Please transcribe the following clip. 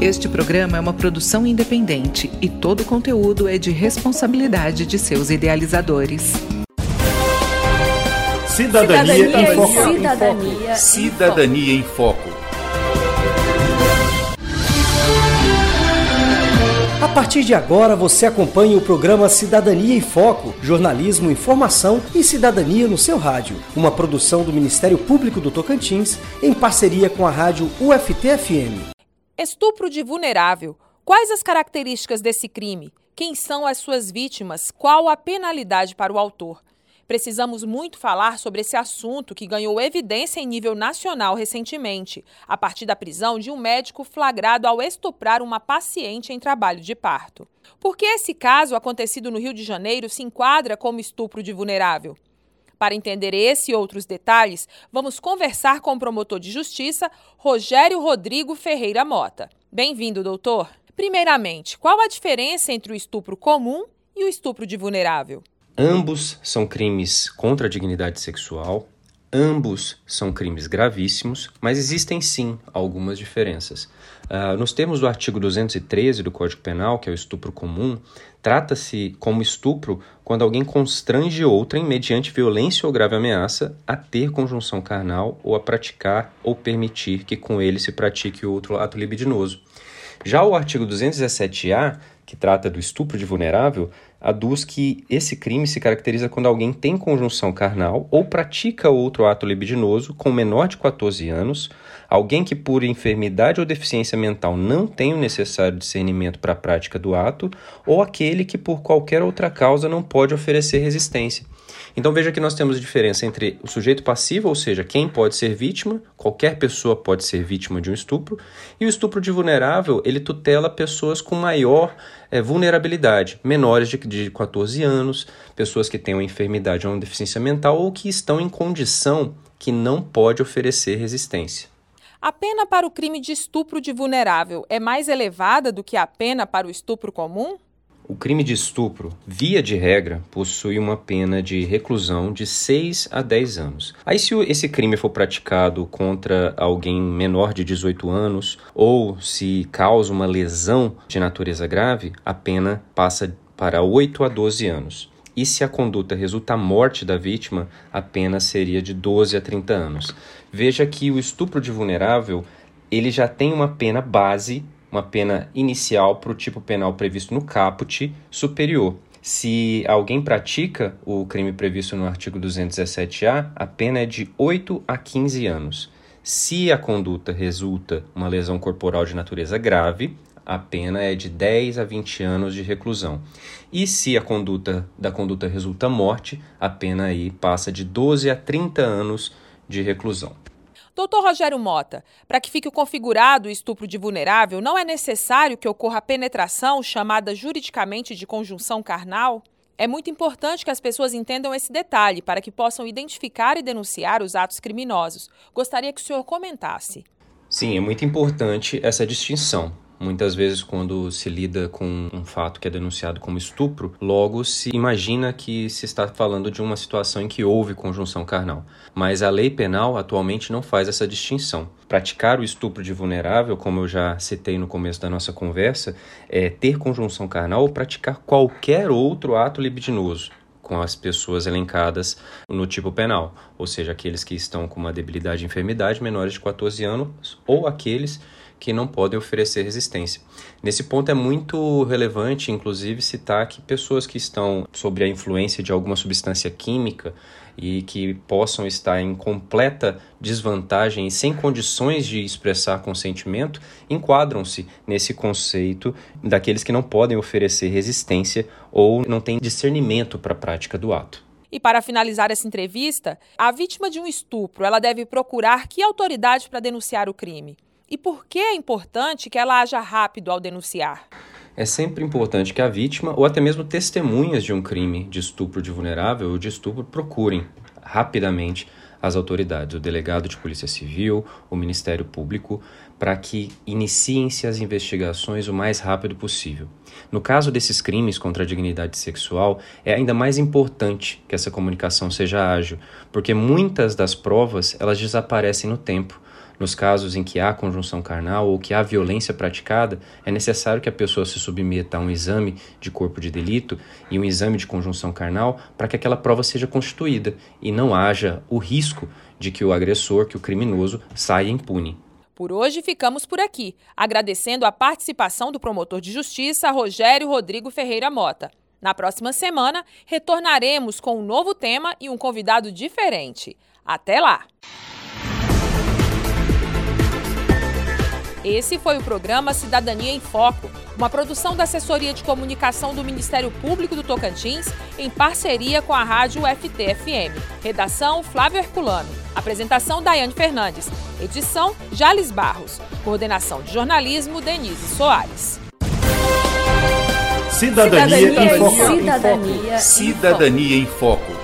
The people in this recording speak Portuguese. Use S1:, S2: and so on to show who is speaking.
S1: Este programa é uma produção independente e todo o conteúdo é de responsabilidade de seus idealizadores.
S2: Cidadania, Cidadania em Foco.
S3: Cidadania,
S2: Cidadania em Foco.
S4: A partir de agora você acompanha o programa Cidadania em Foco, jornalismo, informação e cidadania no seu rádio. Uma produção do Ministério Público do Tocantins em parceria com a rádio UFT-FM.
S5: Estupro de vulnerável. Quais as características desse crime? Quem são as suas vítimas? Qual a penalidade para o autor? Precisamos muito falar sobre esse assunto que ganhou evidência em nível nacional recentemente, a partir da prisão de um médico flagrado ao estuprar uma paciente em trabalho de parto. Por que esse caso, acontecido no Rio de Janeiro, se enquadra como estupro de vulnerável? Para entender esse e outros detalhes, vamos conversar com o promotor de justiça, Rogério Rodrigo Ferreira Mota. Bem-vindo, doutor. Primeiramente, qual a diferença entre o estupro comum e o estupro de vulnerável?
S6: Ambos são crimes contra a dignidade sexual, ambos são crimes gravíssimos, mas existem sim algumas diferenças. Uh, nos termos do artigo 213 do Código Penal, que é o estupro comum, Trata-se como estupro quando alguém constrange outrem, mediante violência ou grave ameaça, a ter conjunção carnal ou a praticar ou permitir que com ele se pratique outro ato libidinoso. Já o artigo 217-A, que trata do estupro de vulnerável, aduz que esse crime se caracteriza quando alguém tem conjunção carnal ou pratica outro ato libidinoso com menor de 14 anos, alguém que por enfermidade ou deficiência mental não tem o necessário discernimento para a prática do ato, ou aquele que por qualquer outra causa não pode oferecer resistência. Então veja que nós temos a diferença entre o sujeito passivo, ou seja, quem pode ser vítima, qualquer pessoa pode ser vítima de um estupro, e o estupro de vulnerável, ele tutela pessoas com maior é, vulnerabilidade, menores de, de 14 anos, pessoas que têm uma enfermidade ou uma deficiência mental ou que estão em condição que não pode oferecer resistência.
S5: A pena para o crime de estupro de vulnerável é mais elevada do que a pena para o estupro comum?
S6: O crime de estupro, via de regra, possui uma pena de reclusão de 6 a 10 anos. Aí, se esse crime for praticado contra alguém menor de 18 anos ou se causa uma lesão de natureza grave, a pena passa para 8 a 12 anos. E se a conduta resulta a morte da vítima, a pena seria de 12 a 30 anos. Veja que o estupro de vulnerável ele já tem uma pena base uma pena inicial para o tipo penal previsto no caput superior. Se alguém pratica o crime previsto no artigo 217-A, a pena é de 8 a 15 anos. Se a conduta resulta uma lesão corporal de natureza grave, a pena é de 10 a 20 anos de reclusão. E se a conduta da conduta resulta morte, a pena aí passa de 12 a 30 anos de reclusão.
S5: Doutor Rogério Mota, para que fique configurado o estupro de vulnerável, não é necessário que ocorra a penetração, chamada juridicamente de conjunção carnal? É muito importante que as pessoas entendam esse detalhe para que possam identificar e denunciar os atos criminosos. Gostaria que o senhor comentasse.
S6: Sim, é muito importante essa distinção. Muitas vezes, quando se lida com um fato que é denunciado como estupro, logo se imagina que se está falando de uma situação em que houve conjunção carnal. Mas a lei penal atualmente não faz essa distinção. Praticar o estupro de vulnerável, como eu já citei no começo da nossa conversa, é ter conjunção carnal ou praticar qualquer outro ato libidinoso com as pessoas elencadas no tipo penal, ou seja, aqueles que estão com uma debilidade e enfermidade menores de 14 anos ou aqueles que não podem oferecer resistência. Nesse ponto é muito relevante, inclusive, citar que pessoas que estão sob a influência de alguma substância química e que possam estar em completa desvantagem e sem condições de expressar consentimento, enquadram-se nesse conceito daqueles que não podem oferecer resistência ou não têm discernimento para a prática do ato.
S5: E para finalizar essa entrevista, a vítima de um estupro, ela deve procurar que autoridade para denunciar o crime? E por que é importante que ela haja rápido ao denunciar?
S6: É sempre importante que a vítima ou até mesmo testemunhas de um crime de estupro de vulnerável ou de estupro procurem rapidamente as autoridades, o delegado de Polícia Civil, o Ministério Público, para que iniciem-se as investigações o mais rápido possível. No caso desses crimes contra a dignidade sexual, é ainda mais importante que essa comunicação seja ágil, porque muitas das provas elas desaparecem no tempo Nos casos em que há conjunção carnal ou que há violência praticada, é necessário que a pessoa se submeta a um exame de corpo de delito e um exame de conjunção carnal para que aquela prova seja constituída e não haja o risco de que o agressor, que o criminoso, saia impune.
S5: Por hoje ficamos por aqui, agradecendo a participação do promotor de justiça Rogério Rodrigo Ferreira Mota. Na próxima semana, retornaremos com um novo tema e um convidado diferente. Até lá! Esse foi o programa Cidadania em Foco, uma produção da Assessoria de Comunicação do Ministério Público do Tocantins, em parceria com a Rádio FT-FM. Redação Flávio Herculano. Apresentação Daiane Fernandes. Edição Jales Barros. Coordenação de jornalismo Denise Soares.
S2: Cidadania, Cidadania, em Foco.
S1: Cidadania,
S2: Cidadania em Foco.